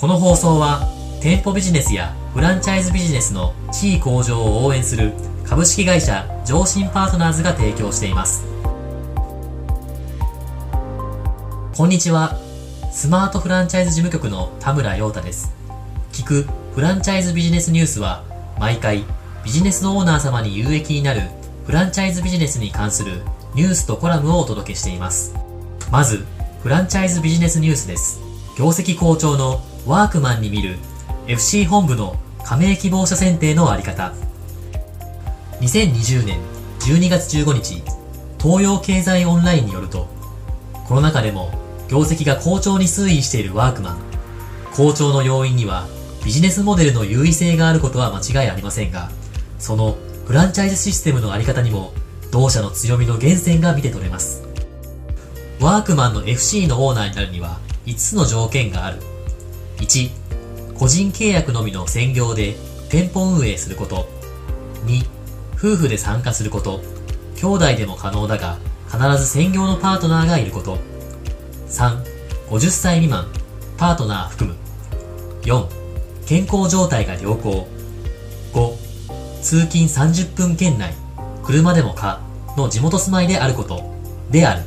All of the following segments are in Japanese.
この放送は店舗ビジネスやフランチャイズビジネスの地位向上を応援する株式会社上信パートナーズが提供しています。こんにちは。スマートフランチャイズ事務局の田村陽太です。聞くフランチャイズビジネスニュースは毎回ビジネスのオーナー様に有益になるフランチャイズビジネスに関するニュースとコラムをお届けしています。まずフランチャイズビジネスニュースです。業績好調のワークマンに見る FC 本部の加盟希望者選定のあり方。2020年12月15日東洋経済オンラインによるとコロナ禍でも業績が好調に推移しているワークマン。好調の要因にはビジネスモデルの優位性があることは間違いありませんがそのフランチャイズシステムのあり方にも同社の強みの源泉が見て取れます。ワークマンの FC のオーナーになるには5つの条件がある。1個人契約のみの専業で店舗運営すること。2夫婦で参加すること。兄弟でも可能だが必ず専業のパートナーがいること。3 50歳未満パートナー含む。4健康状態が良好。5通勤30分圏内車でもかの地元住まいであること。である。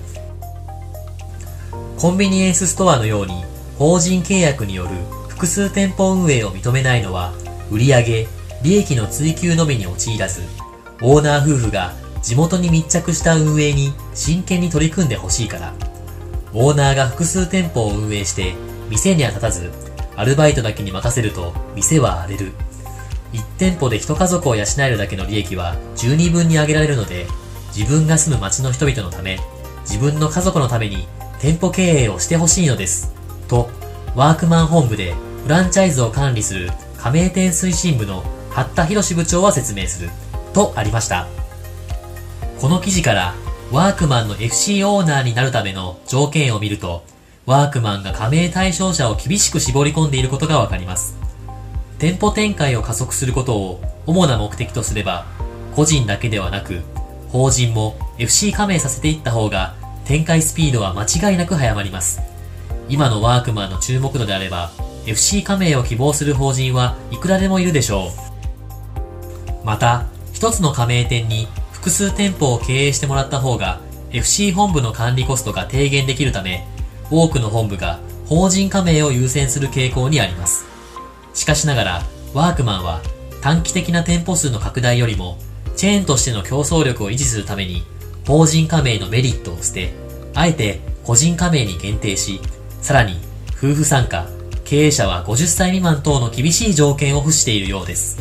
コンビニエンスストアのように法人契約による複数店舗運営を認めないのは売上利益の追求のみに陥らずオーナー夫婦が地元に密着した運営に真剣に取り組んでほしいからオーナーが複数店舗を運営して店には立たずアルバイトだけに任せると店は荒れる1店舗で1家族を養えるだけの利益は十二分に上げられるので自分が住む町の人々のため自分の家族のために店舗経営をしてほしいのです。と、ワークマン本部でフランチャイズを管理する加盟店推進部の八田博部長は説明する。とありました。この記事からワークマンの FC オーナーになるための条件を見ると、ワークマンが加盟対象者を厳しく絞り込んでいることがわかります。店舗展開を加速することを主な目的とすれば、個人だけではなく、法人も FC 加盟させていった方が展開スピードは間違いなく早まります。今のワークマンの注目度であれば、FC 加盟を希望する法人はいくらでもいるでしょう。また、一つの加盟店に複数店舗を経営してもらった方が、FC 本部の管理コストが低減できるため、多くの本部が法人加盟を優先する傾向にあります。しかしながら、ワークマンは短期的な店舗数の拡大よりも、チェーンとしての競争力を維持するために法人加盟のメリットを捨て、あえて個人加盟に限定し、さらに夫婦参加、経営者は50歳未満等の厳しい条件を付しているようです。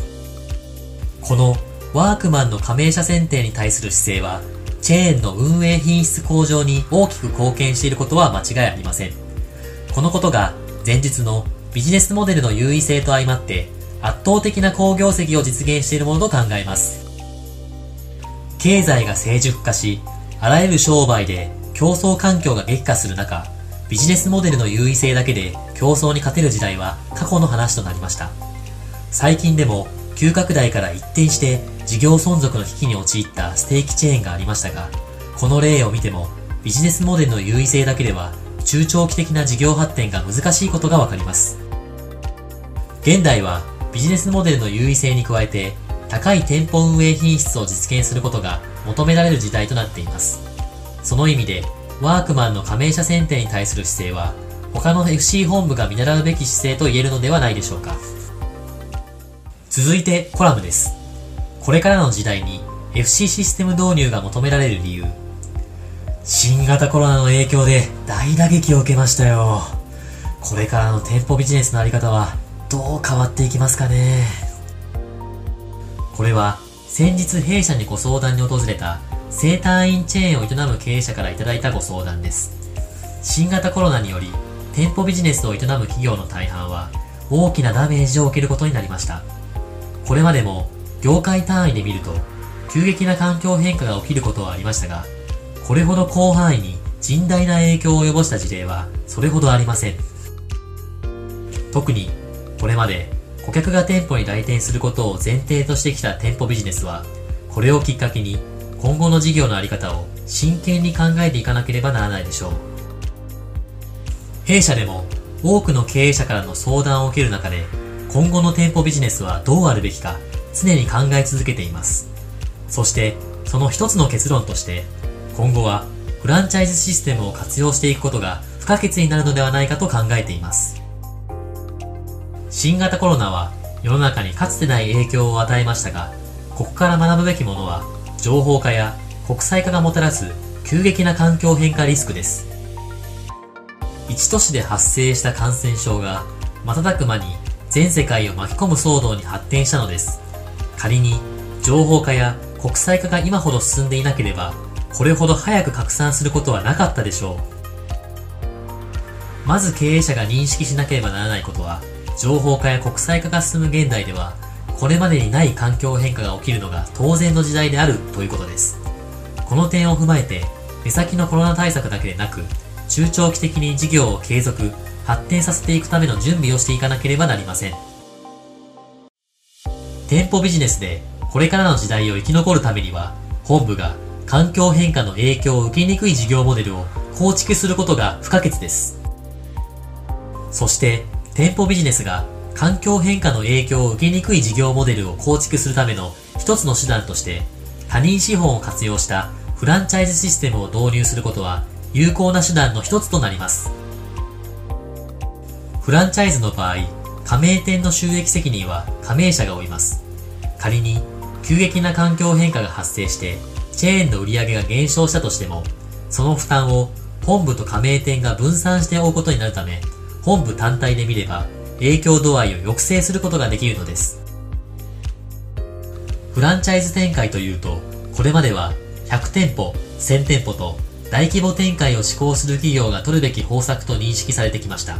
このワークマンの加盟者選定に対する姿勢は、チェーンの運営品質向上に大きく貢献していることは間違いありません。このことが前日のビジネスモデルの優位性と相まって圧倒的な好業績を実現しているものと考えます。経済が成熟化し、あらゆる商売で競争環境が激化する中、ビジネスモデルの優位性だけで競争に勝てる時代は過去の話となりました。最近でも急拡大から一転して事業存続の危機に陥ったステーキチェーンがありましたが、この例を見てもビジネスモデルの優位性だけでは中長期的な事業発展が難しいことがわかります。現代はビジネスモデルの優位性に加えて高い店舗運営品質を実現することが求められる時代となっています。その意味で、ワークマンの加盟者選定に対する姿勢は、他の FC 本部が見習うべき姿勢と言えるのではないでしょうか。続いてコラムです。これからの時代に FC システム導入が求められる理由。新型コロナの影響で大打撃を受けましたよ。これからの店舗ビジネスのあり方はどう変わっていきますかね。これは先日弊社にご相談に訪れた生体院チェーンを営む経営者からいただいたご相談です。新型コロナにより店舗ビジネスを営む企業の大半は大きなダメージを受けることになりました。これまでも業界単位で見ると急激な環境変化が起きることはありましたが、これほど広範囲に甚大な影響を及ぼした事例はそれほどありません。特にこれまで顧客が店舗に来店することを前提としてきた店舗ビジネスは、これをきっかけに今後の事業のあり方を真剣に考えていかなければならないでしょう。弊社でも多くの経営者からの相談を受ける中で、今後の店舗ビジネスはどうあるべきか常に考え続けています。そして、その一つの結論として、今後はフランチャイズシステムを活用していくことが不可欠になるのではないかと考えています。新型コロナは世の中にかつてない影響を与えましたが、ここから学ぶべきものは情報化や国際化がもたらす急激な環境変化リスクです。一都市で発生した感染症が瞬く間に全世界を巻き込む騒動に発展したのです。仮に情報化や国際化が今ほど進んでいなければ、これほど早く拡散することはなかったでしょう。まず経営者が認識しなければならないことは、情報化や国際化が進む現代では、これまでにない環境変化が起きるのが当然の時代であるということです。この点を踏まえて、目先のコロナ対策だけでなく、中長期的に事業を継続、発展させていくための準備をしていかなければなりません。店舗ビジネスでこれからの時代を生き残るためには、本部が環境変化の影響を受けにくい事業モデルを構築することが不可欠です。そして、店舗ビジネスが環境変化の影響を受けにくい事業モデルを構築するための一つの手段として、他人資本を活用したフランチャイズシステムを導入することは有効な手段の一つとなります。フランチャイズの場合、加盟店の収益責任は加盟者が負います。仮に急激な環境変化が発生してチェーンの売り上げが減少したとしても、その負担を本部と加盟店が分散して負うことになるため、本部単体で見れば影響度合いを抑制することができるのです。フランチャイズ展開というと、これまでは100店舗、1000店舗と大規模展開を施行する企業が取るべき方策と認識されてきました。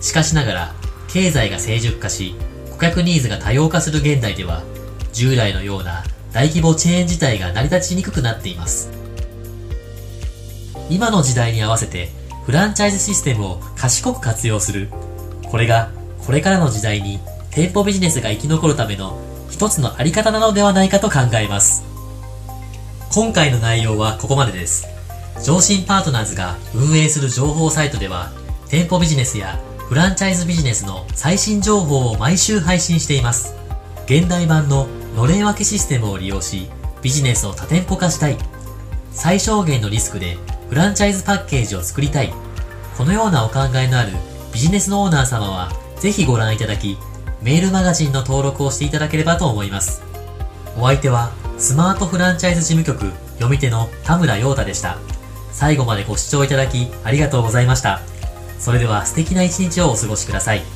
しかしながら、経済が成熟化し、顧客ニーズが多様化する現代では、従来のような大規模チェーン自体が成り立ちにくくなっています。今の時代に合わせてフランチャイズシステムを賢く活用する。これがこれからの時代に店舗ビジネスが生き残るための一つのあり方なのではないかと考えます。今回の内容はここまでです。上信パートナーズが運営する情報サイトでは店舗ビジネスやフランチャイズビジネスの最新情報を毎週配信しています。現代版ののれん分けシステムを利用し、ビジネスを多店舗化したい。最小限のリスクでフランチャイズパッケージを作りたい。このようなお考えのあるビジネスのオーナー様は、ぜひご覧いただき、メールマガジンの登録をしていただければと思います。お相手は、スマートフランチャイズ事務局読み手の田村陽太でした。最後までご視聴いただきありがとうございました。それでは素敵な一日をお過ごしください。